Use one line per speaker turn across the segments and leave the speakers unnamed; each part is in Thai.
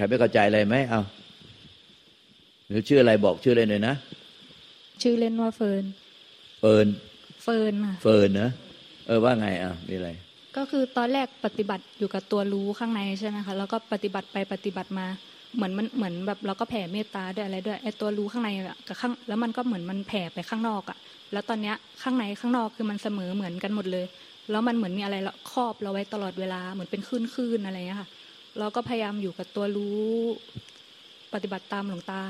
มีใครไม่เข้าใจอะไรไหมเอาหรือชื่ออะไรบอกชื่อเลยหน่อยนะ
ชื่อเล่นว่าเฟิร์น
เฟิร์น
เฟิร์นค่ะ
เฟเฟิร์นนะเออว่าไงอะมีอะไร
ก็คือตอนแรกปฏิบัติอยู่กับตัวรู้ข้างในใช่ไหมคะแล้วก็ปฏิบัติไปปฏิบัติมาเหมือนมันเหมือนแบบเราก็แผ่เมตตาด้วยอะไรด้วยไอ้ตัวรู้ข้างในอะกับข้างแล้วมันก็เหมือนมันแผ่ไปข้างนอกอะแล้วตอนเนี้ยข้างในข้างนอกคือมันเสมอเหมือนกันหมดเลย แล้วมันเหมือนมีอะไรครอบเราไว้ตลอดเวลาเหมือนเป็นคลื่นคลื่นอะไรเงี้ยค่ะ เราก็พยายามอยู่กับตัวรู้ ปฏิบัติตามหลวงตา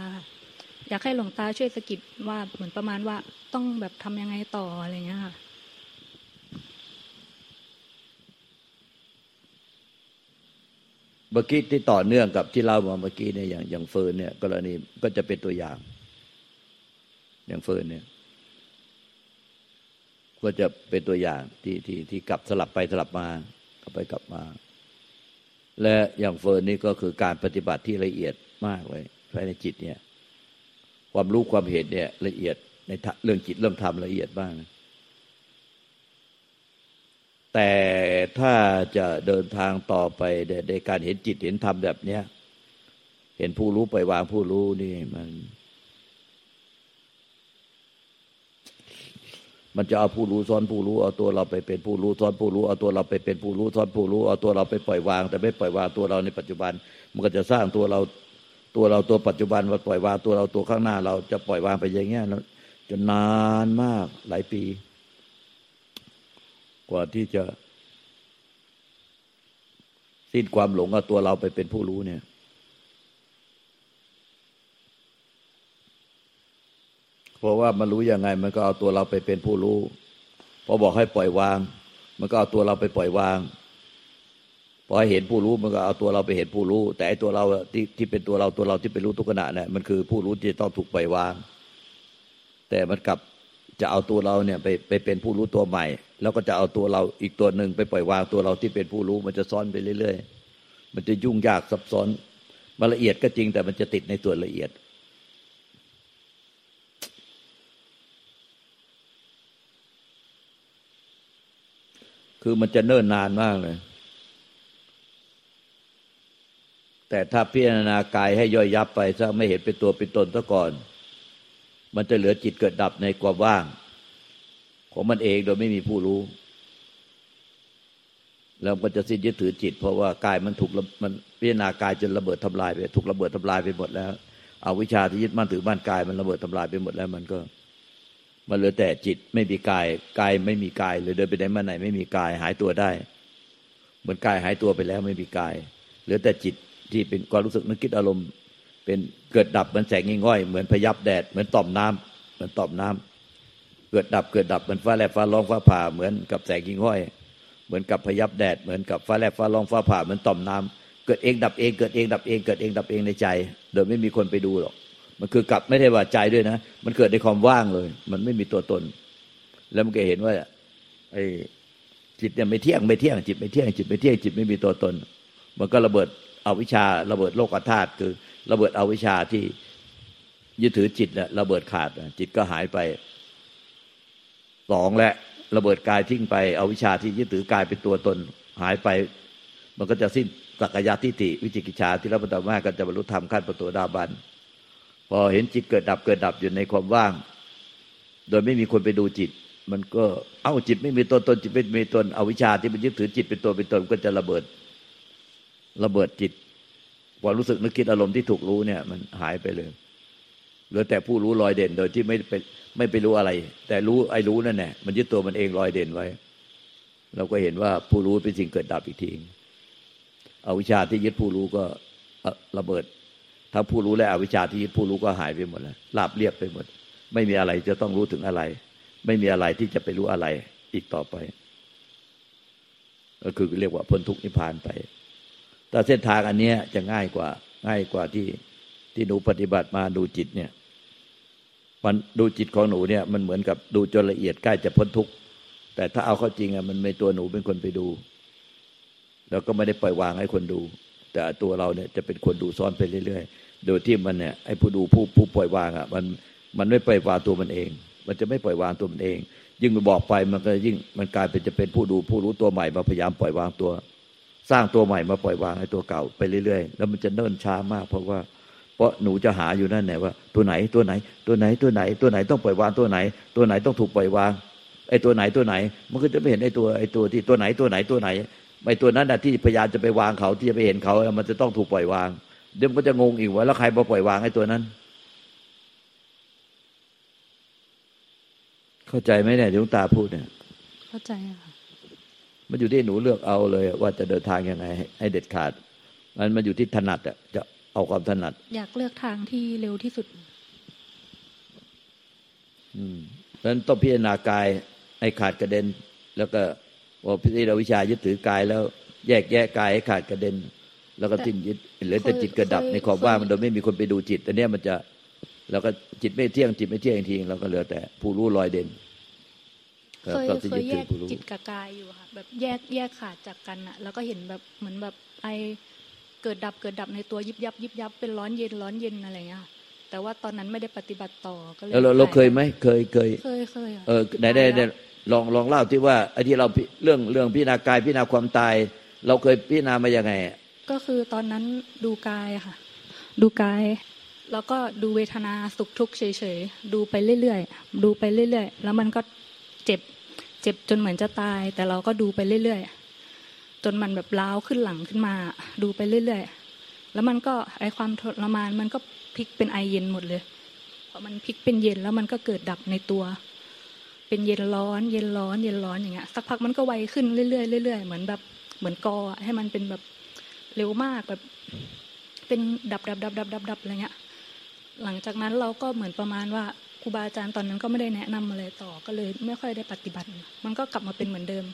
อยากให้หลวงตาช่วยสะกิดว่าเหมือนประมาณว่าต้องแบบทำยังไงต่ออะไรเงี้ยค่ะ
เมื่อกี้ที่ต่อเนื่องกับที่เล่ามาเมื่อกี้เนี่ยอย่างอย่างเฟิร์นเนี่ยกรณีก็จะเป็นตัวอย่าง อย่างเฟิร์นเนี่ยก็จะเป็นตัวอย่างที่ที่ที่กลับสลับไปสลับมากลับไปกลับมา และอย่างเฟิร์นนี่ก็คือการปฏิบัติที่ละเอียดมากเลยภายในจิตเนี่ย ความรู้ความเห็นเนี่ยละเอียดในเรื่องจิตเรื่องธรรมละเอียดบ้างแต่ถ้าจะเดินทางต่อไปในการเห็นจิตเห็นธรรมแบบเนี้ย เห็นผู้รู้ไปวางผู้รู้นี่มัน มันจะเอาผู้รู้ซ้อนผู้รู้เอาตัวเราไปเป็นผู้รู้ซ้อนผู้รู้เอาตัวเราไปเป็นผู้รู้ซ้อนผู้รู้เอาตัวเราไปปล่อยวาง แต่ไม่ปล่อยวางตัวเราในปัจจุบัน มันก็จะสร้างตัวเราตัวเราตัวปัจจุบันมาปล่อยวางตัวเราตัวข้างหน้า เราจะปล่อยวางไปอย่างเงี้ยจนนานมากหลายปี กว่าที่จะ สิ้นความหลงเอาตัวเราไปเป็นผู้รู้เนี่ย เพราะว่ามันรู้ยังไง มันก็เอาตัวเราไปเป็นผู้รู้พอบอกให้ปล่อยวาง มันก็เอาตัวเราไปปล่อยวางพอให้เห็นผู้รู้มันก็เอาตัวเราไปเห็นผู้รู้ แต่ไอ้ตัวเราที่ที่เป็นตัวเราตัวเราที่เป็นรู้ทุกขณะเนี่ยมันคือผู้รู้ที่ต้องถูกปล่อยวาง แต่มันกลับจะเอาตัวเราเนี่ยไปไปเป็นผู้รู้ตัวใหม่ แล้วก็จะเอาตัวเราอีกตัวหนึ่งไปปล่อยวางตัวเราที่เป็นผู้รู้ มันจะซ้อนไปเรื่อย ๆ มันจะยุ่งยากซับซ้อนมันละเอียดก็จริงแต่มันจะติดในส่วละเอียด คือมันจะเนิ่นนานมากเลย แต่ถ้าพิจารณากายให้ย่อยยับไปถ้าไม่เห็นเป็นตัวเป็นตนซะก่อน มันจะเหลือจิตเกิดดับในความว่าง ของมันเองโดยไม่มีผู้รู้ แล้วมันจะสิ้นยึดถือจิต เพราะว่ากายมันถูกมันพิจารณากายจนระเบิดทำลายไป ถูกระเบิดทำลายไปหมดแล้ว เอาวิชาที่ยึดมั่นถือมั่นกายมันระเบิดทำลายไปหมดแล้วมันก็ มันเหลือแต่จิตไม่มีกายกายไม่มีกายเลยเดินไปไหนมาไหนไม่มีกายหายตัวได้เหมือนกายหายตัวไปแล้วไม่มีกาย เหลือแต่จิตที่เป็นความรู้สึกนึกคิดอารมณ์ เป็นเกิดดับเหมือนแสงง่อย เหมือนพยับแดดเหมือนต่อมน้ำเหมือนต่อมน้ำเกิดดับเกิดดับเหมือนฟ้าแลบฟ้าร้องฟ้าผ่าเหมือนกับแสงกิ่งห้อย เหมือนกับพยับแดดเหมือนกับฟ้าแลบฟ้าร้องฟ้าผ่าเหมือนต่อมน้ำเกิดเองดับเองเกิดเองดับเองเกิดเองดับเองในใจ โดยไม่มีคนไปดูหรอก มันคือกลับไม่ได้ว่าใจด้วยนะ มันเกิดในความว่างเลย มันไม่มีตัวตน แล้วมันก็เห็นว่าไอ้จิตเนี่ยไม่เที่ยงไม่เที่ยงจิตไม่เที่ยงจิตไม่เที่ยงจิตไม่มีตัวตน มันก็ระเบิดเอาวิชาระเบิดโลกธาตุคือ ระเบิดเอาวิชาที่ยึดถือจิตเนี่ยระเบิดขาดจิตก็หายไปสองและระเบิดกายทิ้งไปเอาวิชาที่ยึดถือกายเป็นตัวตนหายไป มันก็จะสิ้นสักยะทิฏฐิวิจิกิจชาที่รับประทานมากก็จะบรรลุธรรมขั้นประตูดาบัน พอเห็นจิตเกิดดับเกิดดับอยู่ในความว่าง โดยไม่มีคนไปดูจิต มันก็เอ้าจิตไม่มีตัวตนจิตไม่มีตนเอาวิชาที่มันยึดถือจิตเป็นตัวเป็นตนก็จะระเบิด ระเบิดจิตความรู้สึกนึกคิดอารมณ์ที่ถูกรู้เนี่ย มันหายไปเลยเหลือแต่ผู้รู้ลอยเด่นโดยที่ไม่ไปไม่ไปรู้อะไร แต่รู้ไอ้รู้นั่นแหละมันยึดตัวมันเองลอยเด่นไว้ เราก็เห็นว่าผู้รู้เป็นสิ่งเกิดดับอีกทีเอาวิชาที่ยึดผู้รู้ก็ระเบิด ทั้งผู้รู้และอวิชชาที่ผู้รู้ก็หายไปหมดแล้วลาบเรียบไปหมด ไม่มีอะไรจะต้องรู้ถึงอะไร ไม่มีอะไรที่จะไปรู้อะไรอีกต่อไป ก็คือเรียกว่าพ้นทุกข์นิพพานไป แต่เส้นทางอันนี้จะง่ายกว่า ง่ายกว่าที่ที่หนูปฏิบัติมาดูจิตเนี่ย มันดูจิตของหนูเนี่ย มันเหมือนกับดูจนละเอียดใกล้จะพ้นทุกข์แต่ถ้าเอาเข้าจริงอะมันไม่ตัวหนูเป็นคนไปดู แล้วก็ไม่ได้ปล่อยวางให้คนดู แต่ตัวเราเนี่ยจะเป็นคนดูซ้อนไปเรื่อยๆ โดยที่มันเนี่ยไอ้ผู้ดูผู้ผู้ปล่อยวางอะมันมันไม่ปล่อยวางตัวมันเอง มันจะไม่ปล่อยวางตัวมันเอง ยิ่งไปบอกไปมันก็ยิ่งมันกลายเป็นจะเป็นผู้ดูผู้รู้ตัวใหม่มาพยายามปล่อยวางตัว สร้างตัวใหม่มาปล่อยวางไอ้ตัวเก่าไปเรื่อยๆ แล้วมันจะเนิ่นช้ามาก เพราะว่าเพราะหนูจะหาอยู่นั่นแหละว่าตัวไหนตัวไหน ตัวไหนตัวไหน ตัวไหนต้องปล่อยวางตัวไหน ตัวไหนต้องถูกปล่อยวางไอ้ตัวไหนตัวไหน มันก็จะไม่เห็นไอ้ตัวไอ้ตัวที่ตัวไหนตัวไหนตัวไหน ไอ้ตัวนั้นน่ะที่พยายามจะไปวางเขาที่จะไปเห็นเขา มันจะต้องถูกปล่อยวาง เดี๋ยวมันก็จะงงอีกว่าแล้วใครมาปล่อยวางไอ้ตัวนั้น เข้าใจไหมเนี่ยที่ลุงตาพูดเนี่ย
เข้าใจค่ะ
มันอยู่ที่หนูเลือกเอาเลย ว่าจะเดินทางยังไง ให้เด็ดขาดมันมันอยู่ที่ถนัดอะจะเอาความถนัด
อยากเลือกทางที่เร็วที่สุด
อืมเพราะฉะนั้นต้องพิจารณากายให้ขาดกระเด็นแล้วก็ พอพิจารณาวิชายึดถือกายแล้ว แยกแยะกายให้ขาดกระเด็น แล้วก็สิ้นยึดเหลือแต่จิตกระดับในความว่างมันโดยไม่มีคนไปดูจิตแต่เนี้ยมันจะแล้วก็จิตไม่เที่ยงจิตไม่เที่ยงทีเราก็เหลือแต่ผู้รู้ลอยเด่น
เคย
ก็ที่
เคย
ด
แย
ถือกผู้รู้
จิตกับกายอยู่ค่ะแบบแยกแยกขาดจากกันอะแล้วก็เห็นแบบเหมือนแบบไอเกิดดับเกิดดับในตัวยิบยับยิบยับเป็นร้อนเย็นร้อนเย็นอะไรเงี้ยค่ะแต่ว่าตอนนั้นไม่ได้ปฏิบัติต่อก็เลย
แล้วเราเราเคยไหมเคยเคย
เคยเคยะ
เออไหนได้ได้ ลองลองเล่าที่ว่าไอ้ที่เราเรื่องเรื่องพิจารณากายพิจารณาความตาย เราเคยพิจารณามายังไง
ก็คือตอนนั้นดูกายค่ะ ดูกาย แล้วก็ดูเวทนาสุขทุกข์เฉยๆดูไปเรื่อยๆดูไปเรื่อยๆแล้วมันก็เจ็บเจ็บจนเหมือนจะตาย แต่เราก็ดูไปเรื่อยๆจนมันแบบล้าวขึ้นหลังขึ้นมา ดูไปเรื่อยๆแล้วมันก็ไอความทรมานมันก็พลิกเป็นไอเย็นหมดเลยพอมันพลิกเป็นเย็นแล้วมันก็เกิดดับในตัว เป็นเย็นร้อน เย็นร้อน เย็นร้อนอย่างเงี้ยสักพักมันก็ไวขึ้นเรื่อยๆเรื่อยๆเหมือนแบบเหมือนกอให้มันเป็นแบบเร็วมากแบบ เป็นดับดับดับดับดับดับอะไรเงี้ย หลังจากนั้นเราก็เหมือนประมาณว่าครูบาอาจารย์ตอนนั้นก็ไม่ได้แนะนำอะไรต่อก็เลยไม่ค่อยได้ปฏิบัติ มันก็กลับมาเป็นเหมือนเดิม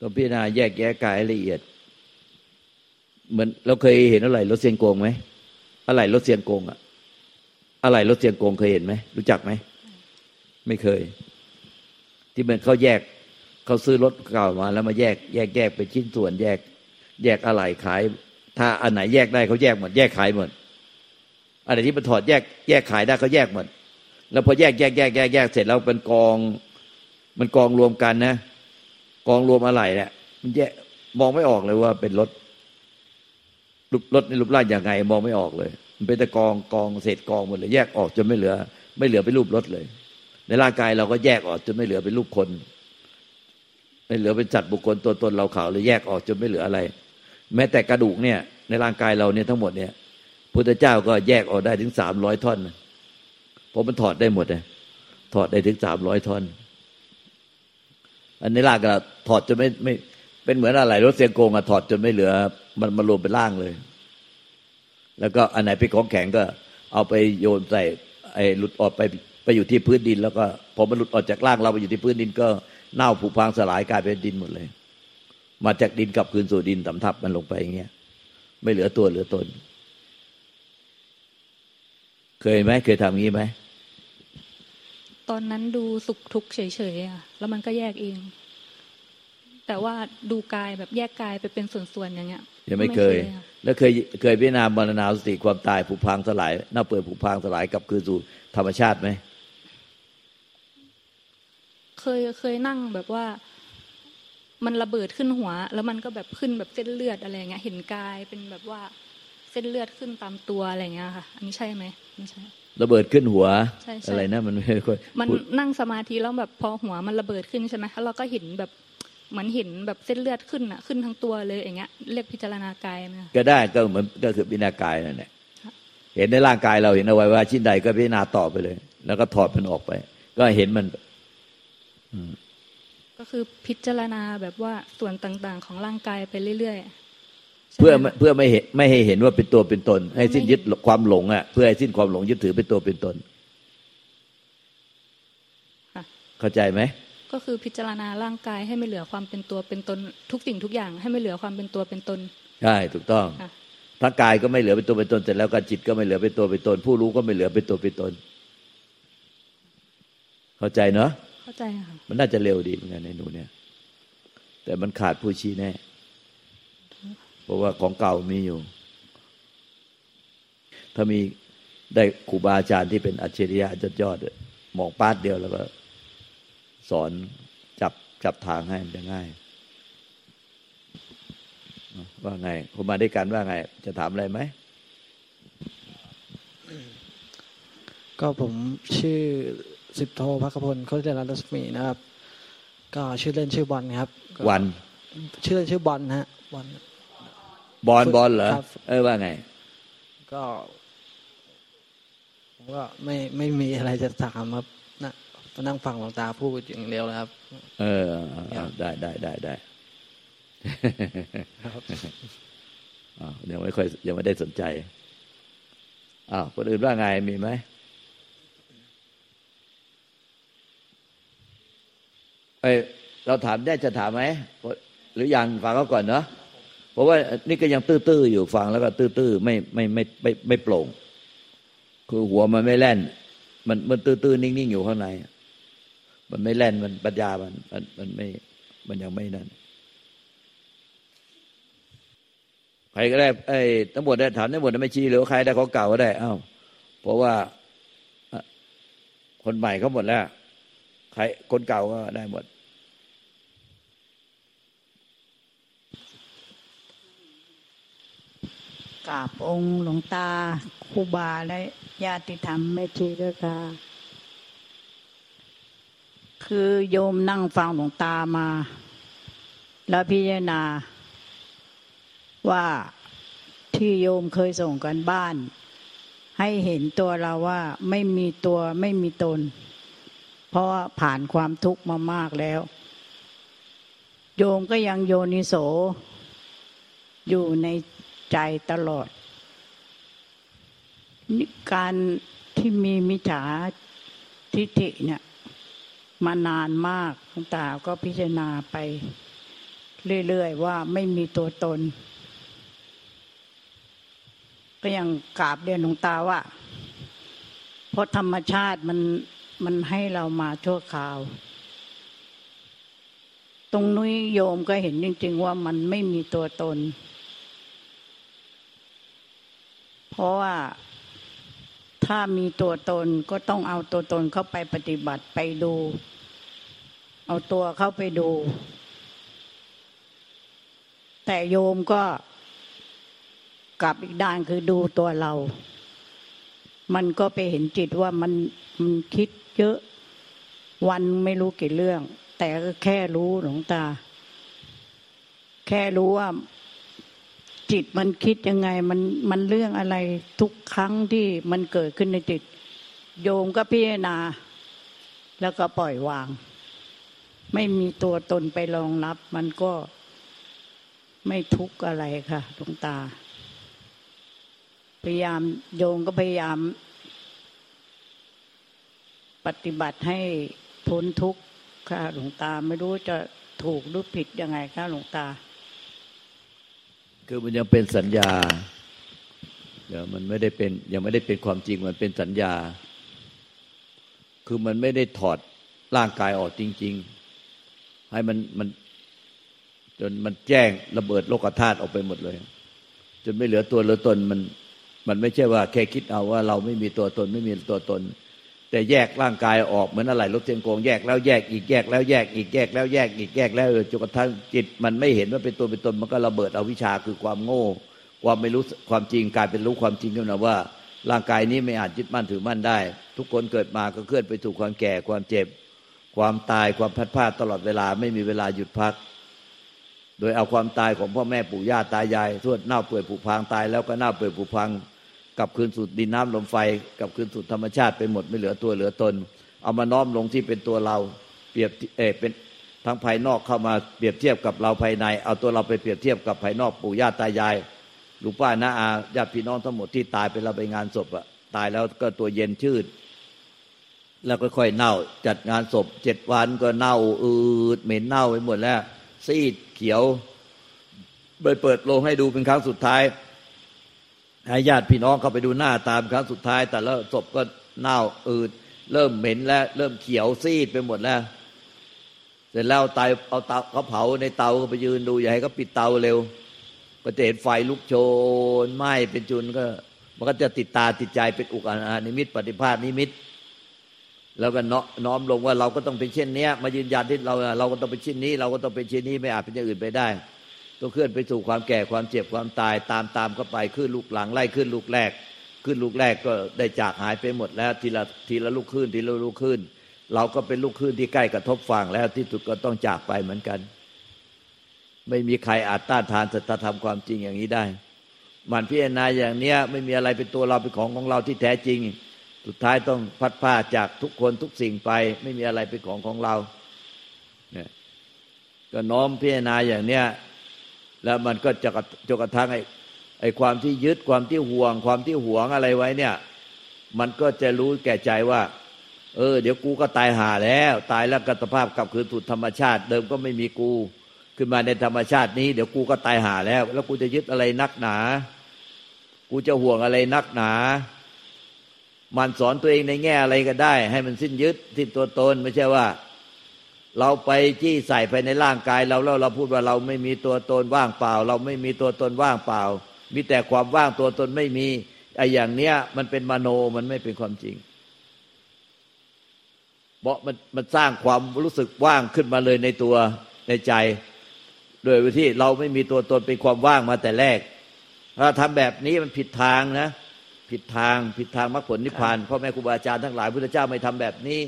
ต้องพิจารณาแยกแยะกายละเอียด เหมือนเราเคยเห็นอะไรรถเสียงโกงไหมอะไรรถเสียงโกงอะอะไรรถเสียงโกงเคยเห็นไหมรู้จักไหมไม่เคย ที่มันเขาแยกเขาซื้อรถเก่ามา แล้วมาแยก แยกแยกเป็นชิ้นส่วน แยก แยกอะไรขาย ถ้าอันไหนแยกได้เขาแยกหมดแยกขายหมดอันไหนที่มันถอดแยกแยกขายได้เขาแยกหมดแล้วพอแยกแยกแยกแยกแยกเสร็จแล้วเป็นกอง มันกองรวมกันนะ กองรวมอะไรเนี่ยมันแยกมองไม่ออกเลยว่าเป็นรถ รูปรถในรูปร่างอย่างไง มองไม่ออกเลย มันเป็นแต่กองกองเศษกองหมดเลย แยกออกจนไม่เหลือ ไม่เหลือเป็นรูปรถเลย ในร่างกายเราก็แยกออกจนไม่เหลือเป็นรูปคน ไม่เหลือเป็นจัดบุคคลตัวตนเราเขาเลยแยกออกจนไม่เหลืออะไร แม้แต่กระดูกเนี่ย ในร่างกายเราเนี่ยทั้งหมดเนี่ยพุทธเจ้าก็แยกออกได้ถึงสามร้อยท่อนเพราะมันถอดได้หมดเลยถอดได้ถึงสามร้อยท่อน อันในร่างเราถอดจนไม่ไม่เป็นเหมือนอะไรรถเสียงโกงอะถอดจนไม่เหลือ มันมารวมเป็นร่างเลย แล้วก็อันไหนเป็นของแข็งก็ เอาไปโยนใส่ไอ้หลุดออกไปไปอยู่ที่พื้นดิน แล้วก็พอมันหลุดออกจากร่างเราไปอยู่ที่พื้นดิน ก็เน่าผุพังสลายกลายเป็นดินหมดเลย มาจากดินกลับคืนสู่ดินสำทับมันลงไปอย่างเงี้ยไม่เหลือตัวเหลือตน เคยไหมเคยทำงี้ไหม
ตอนนั้นดูสุขทุกข์เฉยๆอะแล้วมันก็แยกเอง แต่ว่าดูกายแบบแยกกายไปเป็นส่วนๆอย่างเงี้ย
ยังไม่เคย
อะ
แล้วเคยเคยพิจารณามรณาสติความตายผุพังสลายเน่าเปื่อยผุพังสลายกลับคืนสู่ธรรมชาติไหม
เคยเคยนั่งแบบว่า มันระเบิดขึ้นหัว แล้วมันก็แบบขึ้นแบบเส้นเลือดอะไรเงี้ย เห็นกายเป็นแบบว่าเส้นเลือดขึ้นตามตัวอะไรเงี้ยค่ะ อันนี้ใช่ไหมไม่ใช่
ระเบิดขึ้นหัว
ใช่ใช่
อะไรนะมันไม่ค่อย
มัน
พูด
นั่งสมาธิแล้วแบบพอหัวมันระเบิดขึ้นใช่ไหมแล้วเราก็เห็นแบบ เหมือนเห็นแบบเส้นเลือดขึ้นอะ ขึ้นทั้งตัวเลยอย่างเงี้ยเรียกพิจารณากายไหมคะ
ก็ได้ก็เหมือนก็คือพิจารณากายนั่นแหละเห็นในร่างกายเราเห็นเอาไว้ว่าชิ้นใดก็พิจารณาต่อไปเลย แล้วก็ถอดมันออกไป ก็เห็นมัน
ก็คือพิจารณาแบบว่าส่วนต่าง ๆ ของร่างกายไปเรื่อยๆใช่ไหม
เพื่อ
คะ
เพื่อไม่เห็นไม่ให้เห็นว่าเป็นตัวเป็นตน ให้สิ้น
ไม่
ยึดความหลงอะเพื่อให้สิ้นความหลงยึดถือเป็นตัวเป็นตน
ค่ะ
เข้าใจไหม
ก็คือพิจารณาร่างกายให้ไม่เหลือความเป็นตัวเป็นตนทุกสิ่งทุกอย่าง ให้ไม่เหลือความเป็นตัวเป็นตน
ใช่ถูกต้อง
ค่ะ
ทั้งกายก็ไม่เหลือเป็นตัวเป็นตนเสร็จแล้วก็จิตก็ไม่เหลือเป็นตัวเป็นตน ผู้รู้ก็ไม่เหลือเป็นตัวเป็นตน เข้าใจเนาะ
เข้าใจค่ะ
มันน่าจะเร็วดีเหมือนกันในหนูเนี่ย แต่มันขาดผู้ชี้แน่เพราะว่าของเก่ามีอยู่ ถ้ามีได้ครูบาอาจารย์ที่เป็นอัจฉริยะยอดยอดๆมองปาดเดียวแล้วก็ สอนจับจับทางให้มันจะง่าย ว่าไงคุณมาด้วยกันว่าไง จะถามอะไรไหม
ก็ผมชื่อสิบโทพักพลโคจรัตสมีนะครับ ก็ชื่อเล่นชื่อบอลครับ
วัน
ชื่อเล่นชื่อบอลฮะบอล
บอลบอลเหรอเออว่าไง
ก็ผมก็ไม่ไม่มีอะไรจะถามครับ นะมานั่งฟังหลวงตาพูดอย่างเดียวแล้วครับ
เออได้ได้ได้ได้เดี๋ยวไม่ค่อยยังไม่ได้สนใจอ้าวคนอื่นว่าไงมีไหมเอ้เราถามได้จะถามไหมหรือยังฟังเขาก่อนเนาะเพราะว่านี่ก็ยังตื้อๆอยู่ฟังแล้วก็ตื้อๆไม่ไม่ไม่ไม่ไม่โปร่ง คือหัวมันไม่แล่น มันมันตื้อๆนิ่งๆอยู่ข้างใน มันไม่แล่นมันปัญญามันมันมันไม่มันยังไม่นั่นใครก็ได้ไอ้ทั้งหมดได้ถามทั้งหมดไม่ชี้หรือใครได้ของเก่าก็ได้อ้าวเพราะว่าคนใหม่เขาหมดแล้ว ใครคนเก่าก็ได้หมด
กราบองค์หลวงตาครูบาและญาติธรรมแม่ชีด้วยค่ะ คือโยมนั่งฟังหลวงตามา แล้วพิจารณา ว่าที่โยมเคยส่งกันบ้าน ให้เห็นตัวเราว่าไม่มีตัวไม่มีตน เพราะผ่านความทุกข์มามากแล้ว โยมก็ยังโยนิโส อยู่ในใจตลอดการที่มีมิจฉาทิฏฐิเนี่ย มานานมากหลวงตาก็พิจารณาไป เรื่อยๆว่าไม่มีตัวตน ก็ยังกราบเรียนหลวงตาว่าเพราะธรรมชาติมันมันให้เรามาชั่วคราว ตรงนุ้ยโยมก็เห็นจริง ๆ ว่ามันไม่มีตัวตน เพราะว่า ถ้ามีตัวตนก็ต้องเอาตัวตนเข้าไปปฏิบัติไปดู เอาตัวเข้าไปดู แต่โยมก็กลับอีกด้านคือดูตัวเรา มันก็ไปเห็นจิตว่ามันมันคิดเยอะวันไม่รู้กี่เรื่อง แต่ก็แค่รู้หลวงตา แค่รู้ว่า จิตมันคิดยังไงมันมันเรื่องอะไรทุกครั้งที่มันเกิดขึ้นในจิต โยมก็พิจารณา แล้วก็ปล่อยวาง ไม่มีตัวตนไปรองรับ มันก็ไม่ทุกข์อะไรค่ะดวงตา พยายามโยมก็พยายาม ปฏิบัติให้พ้นทุกข์ค่ะหลวงตาไม่รู้จะถูกหรือผิดยังไงค่ะหลวงตา
คือมันยังเป็นสัญญาเดี๋ยวมันไม่ได้เป็นยังไม่ได้เป็นความจริงมันเป็นสัญญา คือมันไม่ได้ถอดร่างกายออกจริง ๆ ให้มันมันจนมันแจ้งระเบิดโลกธาตุออกไปหมดเลย จนไม่เหลือตัวเหลือตนมัน มันไม่ใช่ว่าแค่คิดเอาว่าเราไม่มีตัวตน ไม่มีตัวตน แต่แยกร่างกายออกเหมือนอะไรรถเทียนโกงแยกแล้วแยกอีกแยกแล้วแยกอีกแยกแล้วแยกอีกแยกแล้วจนกระทั่งจิต มันไม่เห็นว่าเป็นตัวเป็นตนมันก็ระเบิดเอาวิชาคือความโง่ ความไม่รู้ความจริงกลายเป็นรู้ความจริงขึ้นมาว่า ร่างกายนี้ไม่อาจยึดมั่นถือมั่นได้ ทุกคนเกิดมาก็เคลื่อนไปถูกความแก่ความเจ็บ ความตายความพัดพลาดตลอดเวลาไม่มีเวลาหยุดพัก โดยเอาความตายของพ่อแม่ปู่ย่าตายายทวดเน่าเปื่อยผุพังตายแล้วก็เน่าเปื่อยผุพัง กลับคืนสู่ดินน้ำลมไฟกลับคืนสู่ธรรมชาติไปหมดไม่เหลือตัวเหลือตน เอามาน้อมลงที่เป็นตัวเราเปรียบเอเป็นทั้งภายนอกเข้ามาเปรียบเทียบกับเราภายใน เอาตัวเราไปเปรียบเทียบกับภายนอกปู่ย่าตายายลูกป้าน้าอาญาติพี่น้องทั้งหมดที่ตายไปเราไปงานศพอะตายแล้วก็ตัวเย็นชืด แล้วก็ค่อยเน่า จัดงานศพเจ็ดวันก็เน่าอืดเหม็นเน่าไปหมดแล้ว ซีดเขียวไปเปิดโลงให้ดูเป็นครั้งสุดท้าย ให้ญาติพี่น้องเข้าไปดูหน้าตามครั้งสุดท้าย แต่แล้วศพก็เน่าอืดเริ่มเหม็นแล้ว เริ่มเขียวซีดไปหมดแล้ว เสร็จแล้วตายเอาเตาเขาเผาในเตาก็ไปยืนดูอย่าให้เขาปิดเตาเร็ว ก็จะเห็นไฟลุกโชนไหม้เป็นจุนก็ มันก็จะติดตาติดใจเป็นอุกอานิมิตปฏิภาณนิมิต แล้วก็น้อมลงว่าเราก็ต้องเป็นเช่นนี้มายืนยันที่เราเราก็ต้องเป็นเช่นนี้ เราก็ต้องเป็นเช่นนี้ไม่อาจเป็นอย่างอื่นไปได้ ต้องเคลื่อนไปสู่ความแก่ความเจ็บความตายตามตามเข้าไปขึ้นลูกหลังไล่ขึ้นลูกแรก ขึ้นลูกแรกก็ได้จากหายไปหมดแล้วทีละทีละลูกขึ้นทีละลูกขึ้น เราก็เป็นลูกขึ้นที่ใกล้กระทบฝั่งแล้วที่สุดก็ต้องจากไปเหมือนกัน ไม่มีใครอาจต้านทานสัจธรรมความจริงอย่างนี้ได้มันพิจารณาอย่างเนี้ยไม่มีอะไรเป็นตัวเราเป็นของของเราที่แท้จริง สุดท้ายต้องพัดผ้าจากทุกคนทุกสิ่งไป ไม่มีอะไรเป็นของของเราเนี่ยก็น้อมพิจารณาอย่างเนี้ย แล้วมันก็จะจกระทั่งไอ้ไอ้ความที่ยึดความที่ห่วง ความที่หวงอะไรไว้เนี่ย มันก็จะรู้แก่ใจว่า เออ เดี๋ยวกูก็ตายหาแล้ว ตายแล้วกัตภาพกลับคืนสู่ธรรมชาติ เดิมก็ไม่มีกู ขึ้นมาในธรรมชาตินี้เดี๋ยวกูก็ตายหาแล้ว แล้วกูจะยึดอะไรนักหนา กูจะห่วงอะไรนักหนามันสอนตัวเองในแง่อะไรก็ได้ ให้มันสิ้นยึดสิ้นตัวตนไม่ใช่ว่า เราไปจี้ใส่ไปในร่างกายเราแล้วเราพูดว่าเราไม่มีตัวตนว่างเปล่า เราไม่มีตัวตนว่างเปล่า มีแต่ความว่างตัวตนไม่มีไอ้อย่างเนี้ย มันเป็นมโนมันไม่เป็นความจริงเพราะมันมันสร้างความรู้สึกว่างขึ้นมาเลยในตัวในใจ โดยที่เราไม่มีตัวตนเป็นความว่างมาแต่แรก ถ้าทำแบบนี้มันผิดทางนะ ผิดทางผิดทางมรรคผลนิพพานพ่อแม่ครูบาอาจารย์ทั้งหลายพุทธเจ้าไม่ทำแบบนี้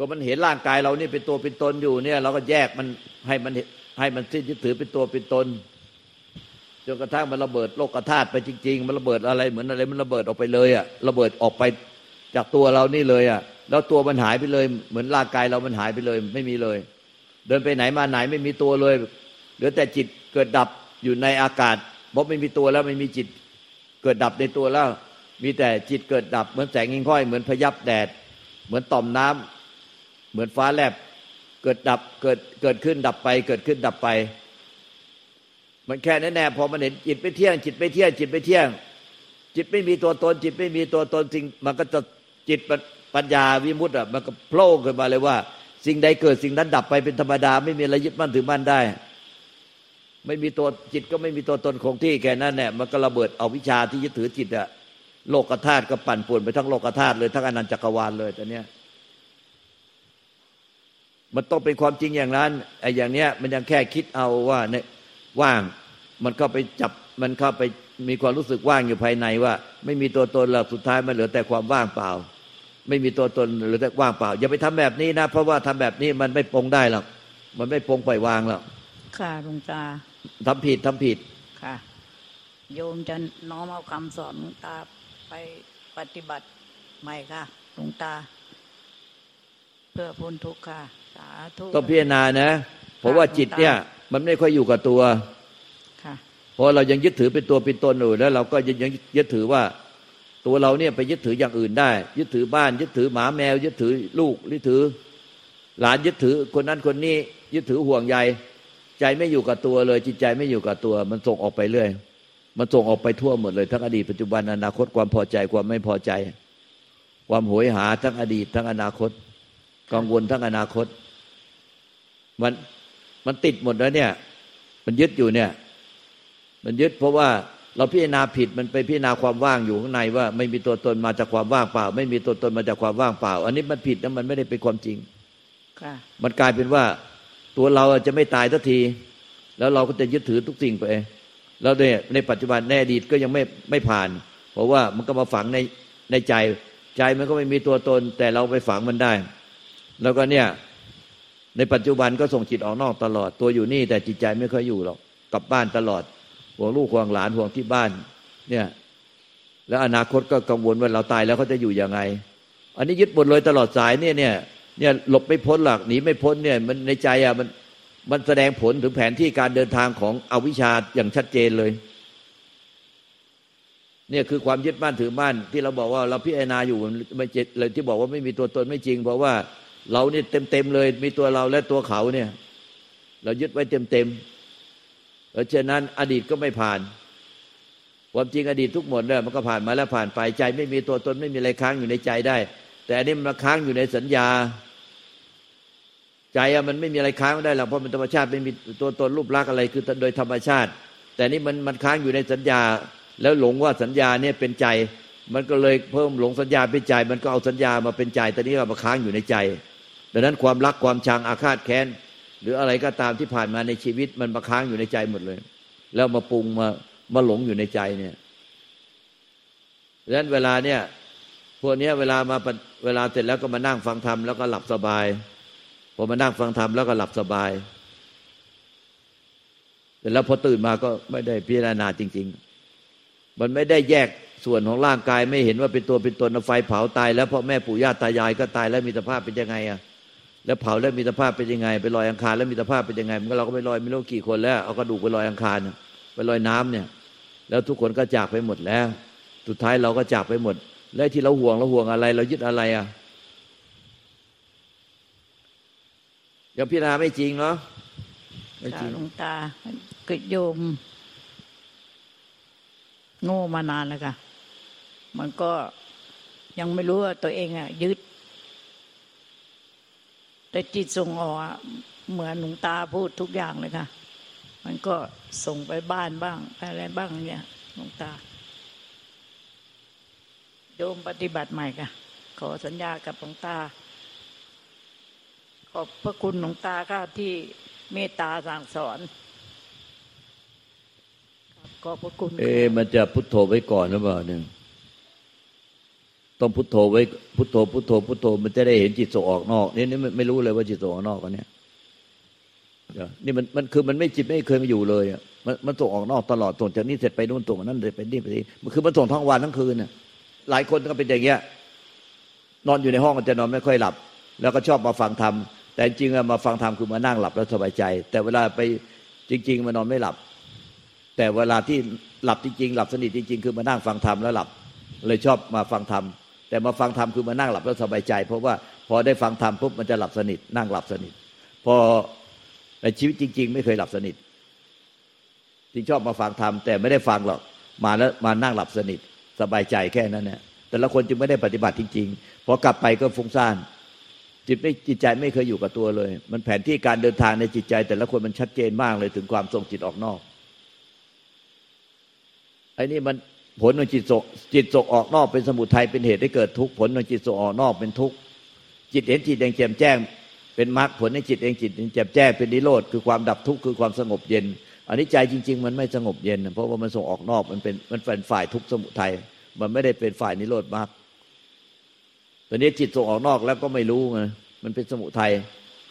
ก็มันเห็นร่างกายเรานี่เป็นตัวเป็นตนอยู่เนี่ย เราก็แยกมันให้มันให้มันสิ้นยึดถือเป็นตัวเป็นตนจนกระทั่งมันระเบิดโลกธาตุไปจริง ๆ มันระเบิดอะไรเหมือนอะไร มันระเบิดออกไปเลยอะระเบิดออกไปจากตัวเรานี่เลยอะแล้วตัวมันหายไปเลย เหมือนร่างกายเรามันหายไปเลย ไม่มีเลย เดินไปไหนมาไหนไม่มีตัวเลยเหลือแต่จิตเกิดดับอยู่ในอากาศเพราะไม่มีตัวแล้วไม่มีจิตเกิดดับในตัวแล้ว มีแต่จิตเกิดดับเหมือนแสงหิ่งห้อยเหมือนพยับแดด เหมือนต่อมน้ำเห มือนฟ้าแลบเกิดดับเกิดเกิดขึ้นดับไป เกิดขึ้นดับไป มันแค่นั้นแน่พอมันเห็นจิตไม่เที่ยง จิตไม่เที่ยง จิตไม่เที่ยง จิตไม่มีตัวตน จิตไม่มีตัวตนจริงมันก็จะจิตปัญญาวิมุตต์อะมันก็โผล่ขึ้นมาเลยว่า สิ่งใดเกิดสิ่งนั้นดับไปเป็นธรรมดา ไม่มีอะไรยึดมั่นถือมั่นได้ ไม่มีตัวจิตก็ไม่มีตัวตนคงที่แค่นั้นแหละมันก็ระเบิดเอาวิชาที่ยึดถือจิตอะโลกธาตุก็ปั่นป่วนไปทั้งโลกธาตุเลยทั้งอนันตจักรวาลเลยตอนเนี้ย มันต้องเป็นความจริงอย่างนั้นไอ้อย่างเนี้ยมันยังแค่คิดเอาว่าเนี่ยว่าง มันเข้าไปจับมันเข้าไปมีความรู้สึกว่างอยู่ภายในว่า ไม่มีตัวตนหรอกสุดท้ายมันเหลือแต่ความว่างเปล่า ไม่มีตัวตนเหลือแต่ว่างเปล่า อย่าไปทำแบบนี้นะ เพราะว่าทำแบบนี้มันไม่ปรงได้หรอกมันไม่ปรงปล่อยวางหรอก
ค่ะหลวงตา
ทำผิดทำผิด
ค่ะ โยมจะน้อมเอาคำสอนหลวงตาไปปฏิบัติใหม่ค่ะหลวงตา เพื่อพ้นทุกข์ค่ะ
ต้องพิจารณานะ เพราะว่าจิตเนี่ย มันไม่ค่อยอยู่กับตัวเพราะเรายังยึดถือเป็นตัวเป็นตนอยู่แล้วเราก็ยังยึดถือว่า ตัวเราเนี่ยไปยึดถืออย่างอื่นได้ ยึดถือบ้าน ยึดถือหมาแมว ยึดถือลูกยึดถือ หลานยึดถือคนนั้นคนนี้ ยึดถือห่วงใยใจไม่อยู่กับตัวเลย จิตใจไม่อยู่กับตัว มันส่งออกไปเรื่อยมันส่งออกไปทั่วหมดเลย ทั้งอดีตปัจจุบันอนาคตความพอใจความไม่พอใจ ความโหยหาทั้งอดีตทั้งอนาคต กังวลทั้งอนาคต มันมันติดหมดแล้วเนี่ย มันยึดอยู่เนี่ย มันยึดเพราะว่าเราพิจารณาผิดมันไปพิจารณาความว่างอยู่ข้างในว่า ไม่มีตัวตนมาจากความว่างเปล่า ไม่มีตัวตนมาจากความว่างเปล่า อันนี้มันผิดนะมันไม่ได้เป็นความจริงมันกลายเป็นว่า ตัวเราจะไม่ตายสักที แล้วเราก็จะยึดถือทุกสิ่งไป แล้วเนี่ยในปัจจุบันแน่ดีก็ยังไม่ไม่ผ่าน เพราะว่ามันก็มาฝังในในใจ ใจมันก็ไม่มีตัวตน แต่เราไปฝังมันได้ แล้วก็เนี่ย ในปัจจุบันก็ส่งจิตออกนอกตลอด ตัวอยู่นี่แต่จิตใจไม่ค่อยอยู่หรอกกลับบ้านตลอดห่วงลูกห่วงหลานห่วงที่บ้าน เนี่ย แล้วอนาคตก็กังวลว่าเราตายแล้วเขาจะอยู่ยังไง อันนี้ยึดหมดเลยตลอดสายเนี่ยเนี่ยเนี่ยหลบไม่พ้นหลักหนีไม่พ้นเนี่ย มันในใจอะมันมันแสดงผลถึงแผนที่การเดินทางของอวิชชาอย่างชัดเจนเลย เนี่ยคือความยึดมั่นถือมั่นที่เราบอกว่าเราพิจารณาอยู่ไม่เจ็ดเลยที่บอกว่าไม่มีตัวตนไม่จริง เพราะว่า เราเนี่ยเต็มเต็มเลย มีตัวเราและตัวเขาเนี่ย เรายึดไว้เต็มเต็มเพราะฉะนั้นอดีตก็ไม่ผ่านความจริงอดีตทุกหมดเนี่ยมันก็ผ่านมาแล้วผ่านไปใจ ไม่มีตัวตนไม่มีอะไรค้างอยู่ในใจได้ แต่อันนี้มันค้างอยู่ในสัญญา ใจอะมันไม่มีอะไรค้างได้หรอกเพราะมันธรรมชาติไม่มีตัวตนรูปลักษณ์อะไรคือโดยธรรมชาติ แต่นี่มันมันค้างอยู่ในสัญญา แล้วหลงว่าสัญญาเนี่ยเป็นใจ มันก็เลยเพิ่มหลงสัญญาเป็นใจ มันก็เอาสัญญามาเป็นใจแตอนนี้ก็มาค้างอยู่ในใจ ดังนั้นความรักความชังอาฆาตแค้น หรืออะไรก็ตามที่ผ่านมาในชีวิตมันมาค้างอยู่ในใจหมดเลย แล้วมาปรุงมามาหลงอยู่ในใจเนี่ยดังนั้นเวลาเนี่ยพวกนี้เวลามาเวลาเสร็จแล้วก็มานั่งฟังธรรมแล้วก็หลับสบายพอมานั่งฟังธรรมแล้วก็หลับสบายแต่แล้วพอตื่นมาก็ไม่ได้พิจารณาจริง ๆ มันไม่ได้แยกส่วนของร่างกายไม่เห็นว่าเป็นตัวเป็นตนไฟเผาตาย แล้วพ่อแม่ปู่ย่าตายายก็ตายแล้วมีสภาพเป็นยังไงอะ แล้วเผาแล้วมีสภาพเป็นยังไง ไปลอยอังคารแล้วมีสภาพเป็นยังไงมันก็เราก็ไปลอยไม่รู้กี่คนแล้วเอากระดูกไปลอยอังคารไปลอยน้ำเนี่ย แล้วทุกคนก็จากไปหมดแล้ว สุดท้ายเราก็จากไปหมด และที่เราห่วงเราห่วงอะไร เรายึดอะไรอะยังพิจารณาไม่จริงเนาะ
ไม่จริงหลวงตาเกิดโยม โง่มานานแล้วค่ะมันก็ยังไม่รู้ว่าตัวเองอะยึด แต่จิตส่งออกเหมือนหลวงตาพูดทุกอย่างเลยค่ะ มันก็ส่งไปบ้านบ้างไปอะไรบ้างเนี่ยหลวงตา โยมปฏิบัติใหม่ค่ะ ขอสัญญากับหลวงตา ขอบพระคุณหลวงตาค่ะที่เมตตาสั่งสอนขอบพระคุณ
เอ๊มันจะพุทโธไว้ก่อนหรือเปล่าเนี่ย ต้องพุทโธไว้พุทโธพุทโธพุทโธมันจะได้เห็นจิตส่งออกนอกนี่นี่ไม่รู้เลยว่าจิตส่งออกนอกกันเนี่ยนี่มันมันคือมันไม่จิตไม่เคยมาอยู่เลยอะมันมันส่งออกนอกตลอดส่งจากนี้เสร็จไปนู่นส่งนั่นเสร็จไปนี่ไปนี่มันคือมันส่งทั้งวันทั้งคืนน่ะหลายคนก็เป็นอย่างเงี้ย นอนอยู่ในห้องก็จะนอนไม่ค่อยหลับ แล้วก็ชอบมาฟังธรรมแต่จริงๆมาฟังธรรมคือมานั่งหลับแล้วสบายใจ แต่เวลาไปจริง ๆ มานอนไม่หลับ แต่เวลาที่หลับจริงๆหลับสนิทจริง ๆ คือมานั่งฟังธรรมแล้วหลับ เลยชอบมาฟังธรรม แต่มาฟังธรรมคือมานั่งหลับแล้วสบายใจ เพราะว่าพอได้ฟังธรรมปุ๊บมันจะหลับสนิท นั่งหลับสนิท พอในชีวิตจริง ๆ ไม่เคยหลับสนิทจริงชอบมาฟังธรรมแต่ไม่ได้ฟังหรอกมาแล้วมานั่งหลับสนิท สบายใจแค่นั้นเนี่ยแต่ละคนจึงไม่ได้ปฏิบัติจริงๆพอกลับไปก็ฟุ้งซ่านจิตไม่จิตใจไม่เคยอยู่กับตัวเลย มันแผนที่การเดินทางในจิตใจ แต่ละคนมันชัดเจนมากเลยถึงความทรงจิตออกนอกไอ้นี่มัน ผลของจิตโศจิตโศออกนอกเป็นสมุทัยเป็นเหตุให้เกิดทุกข์ผลของจิตโศออกนอกเป็นทุกข์จิตเห็นจิตเองแจ่มแจ้ง เป็นมรรคผลในจิตเองจิตแจ่มแจ้งเป็นนิโรธคือความดับทุกข์คือความสงบเย็น อันนี้ใจจริง ๆ มันไม่สงบเย็น เพราะว่ามันส่งออกนอกมันเป็นมันเป็นฝ่ายทุกข์สมุทัยมันไม่ได้เป็นฝ่ายนิโรธมรรคตอนนี้จิตส่งออกนอกแล้วก็ไม่รู้ไงมันเป็นสมุทัย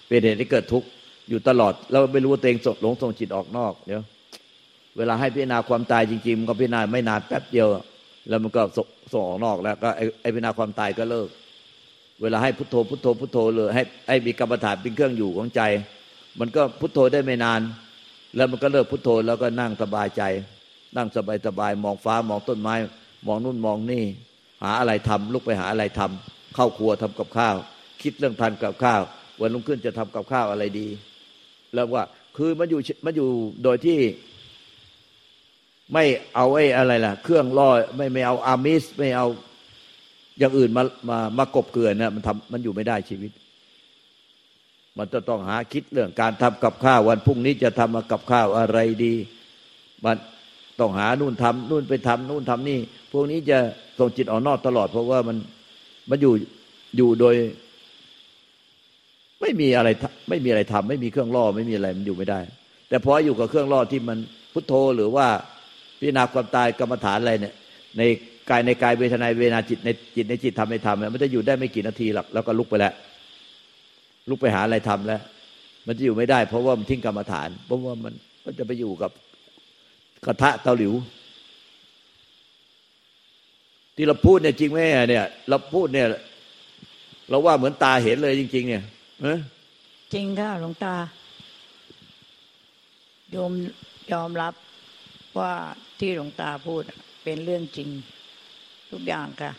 เป็นเหตุให้เกิดทุกข์อยู่ตลอด เราไม่รู้ว่าตัวเองสดหลงส่งจิตออกนอกเดี๋ยว เวลาให้พิจารณาความตายจริงๆมันก็พิจารณาไม่นานแป๊บเดียว แล้วมันก็ส่งออกนอกแล้วก็ไอ้พิจารณาความตายก็เลิก เวลาให้พุทโธพุทโธพุทโธเลยให้ให้มีกรรมฐานเป็นเครื่องอยู่ของใจ มันก็พุทโธได้ไม่นาน แล้วมันก็เลิกพุทโธแล้วก็นั่งสบายใจ นั่งสบายสบายมองฟ้ามองต้นไม้ มองนู่นมองนี่ หาอะไรทำลุกไปหาอะไรทำเข้าครัวทำกับข้าว คิดเรื่องทานกับข้าว วันลุงขึ้นจะทำกับข้าวอะไรดี แล้วว่าคือมันอยู่มันอยู่โดยที่ ไม่เอาไอ้อะไรล่ะ เครื่องล่อไม่ไม่เอาอามิส ไม่เอาอย่างอื่นมามามากบเกลื่อนนะมันทำมันอยู่ไม่ได้ชีวิต มันจะต้องหาคิดเรื่องการทำกับข้าววันพรุ่งนี้จะทำกับข้าวอะไรดี มันต้องหานู่นทำนู่นไปทำนู่นทำนี่ พวกนี้จะส่งจิตออกนอกตลอด เพราะว่ามันมันอยู่อยู่โดย ไม่มีอะไรไม่มีอะไรทำไม่มีเครื่องล่อไม่มีอะไรมันอยู่ไม่ได้ แต่พออยู่กับเครื่องล่อที่มันพุทโธหรือว่า พิจารณาความตายกรรมฐานอะไรเนี่ย ในกายในกายเวทนาเวทนาจิตในจิตในจิตทำในธรรมมันจะอยู่ได้ไม่กี่นาทีหรอกแล้วก็ลุกไปแล้ว ลุกไปหาอะไรทำแล้ว มันจะอยู่ไม่ได้ เพราะว่ามันทิ้งกรรมฐาน เพราะว่ามันก็จะไปอยู่กับกระทะเตาหลิว ที่เราพูดเนี่ยจริงไหมเนี่ย เราพูดเนี่ย เราว่าเหมือนตาเห็นเลยจริง ๆ เนี่ย
จริงค่ะหลวงตาโยมยอมรับ ว่าที่หลวงตาพูดเป็นเรื่องจริงทุกอย่างค่ะ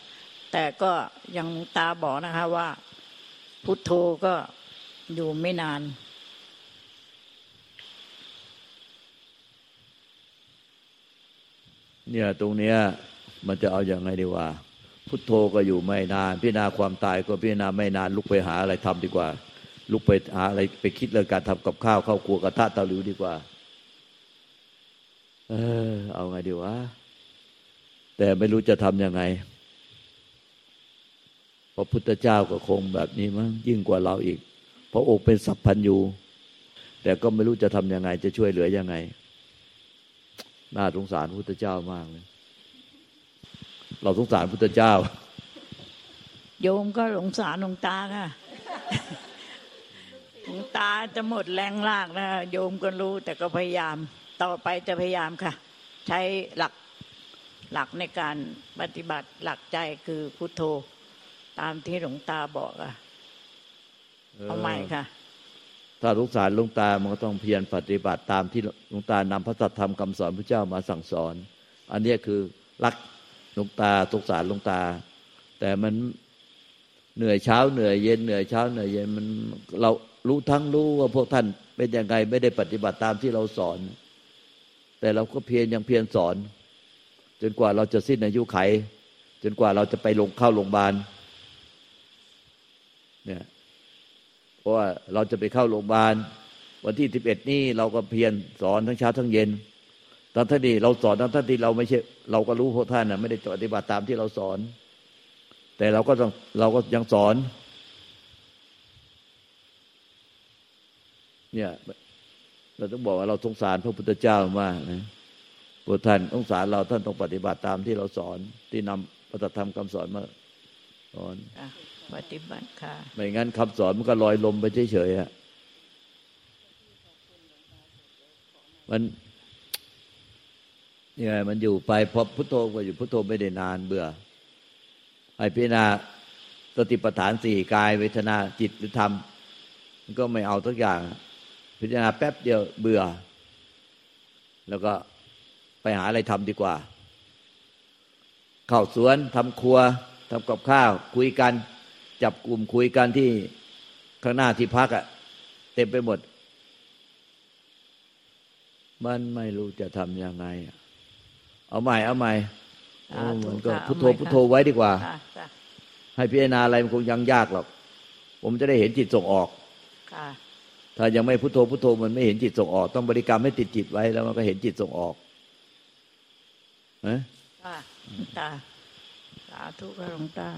แต่ก็ยังตาบอกนะคะว่า พุทโธก็อยู่ไม่นาน
เนี่ยตรงเนี้ยมันจะเอาอย่างไงดีว่า พุทโธก็อยู่ไม่นาน พิจารณาความตายก็พิจารณาไม่นานลุกไปหาอะไรทำดีกว่า ลุกไปหาอะไรไปคิดเรื่องการทำกับข้าวเข้าครัวกระทะเตาหลิวดีกว่า เออ เอาไงดีวะ แต่ไม่รู้จะทำยังไงพระพุทธเจ้าก็คงแบบนี้มั้งยิ่งกว่าเราอีกเพราะองค์เป็นสัพพัญญูแต่ก็ไม่รู้จะทำยังไง จะช่วยเหลือยังไง น่าสงสารพุทธเจ้ามากเลย เราสงสารพุทธเจ้า
โยมก็หลงสารหลวงตาค่ะหลวงตาจะหมดแรงลากนะโยมก็รู้แต่ก็พยายาม ต่อไปจะพยายามค่ะ ใช้หลักหลักในการปฏิบัติหลักใจคือพุทโธ ตามที่หลวงตาบอกอะเอาใหม่ค่ะ
ถ้าสงสารหลวงตา มันก็ต้องเพียรปฏิบัติตามที่หลวงตานำพระสัทธรรมคำสอนพระเจ้ามาสั่งสอน อันเนี้ยคือรักหลวงตาสงสารหลวงตา แต่มันเหนื่อยเช้าเหนื่อยเย็นเหนื่อยเช้าเหนื่อยเย็นมันเรารู้ทั้งรู้ว่าพวกท่านเป็นยังไงไม่ได้ปฏิบัติตามที่เราสอน แต่เราก็เพียรยังเพียรสอน จนกว่าเราจะสิ้นอายุไข จนกว่าเราจะไปลงเข้าโรงพยาบาลเนี่ยเพราะว่าเราจะไปเข้าโรงพยาบาล วันที่สิบเอ็ดนี่เราก็เพียรสอนทั้งเช้าทั้งเย็นตอนท่านนี่เราสอนตอนท่านที่เราไม่ใช่เราก็รู้พวกท่านนะไม่ได้ปฏิบัติตามที่เราสอน แต่เราก็ต้องเราก็ยังสอน เนี่ย เราต้องบอกว่าเราสงสารพระพุทธเจ้ามากนะพวกท่านสงสารเราท่านต้องปฏิบัติตามที่เราสอนที่นำพระธรรมคำสอนมาสอน
ค่ะปฏิบัติค่ะ
ไม่งั้นคำสอนมันก็ลอยลมไปเฉยๆอะมันยังไงมันอยู่ไปพอพุทโธก็อยู่พุทโธไม่ได้นานเบื่อให้พิจารณาสติปัฏฐานสี่กายเวทนาจิตหรือธรรมมันก็ไม่เอาทุกอย่าง พิจารณาแป๊บเดียวเบื่อ แล้วก็ไปหาอะไรทำดีกว่า เข้าสวนทำครัวทำกับข้าว คุยกัน จับกลุ่มคุยกันที่ข้างหน้าที่พักอะเต็มไปหมด มันไม่รู้จะทำยังไงอะเอาใหม่ เอาใหม่โอ้
สาธุ
มันก็
ค่ะ
พุทโธ
เอาใหม่
พุทโธไว้ดีกว่า
ค่ะค่ะ
ให้พิจารณาอะไรมันคงยังยากหรอก ผมจะได้เห็นจิตส่งออก
ค่ะ
ถ้ายังไม่พุทโธพุทโธมันไม่เห็นจิตส่งออก ต้องบริกรรมให้ติดจิตไว้แล้วมันก็เห็นจิตส่งออกนะ
ตา สาธุค่ะหลวงตา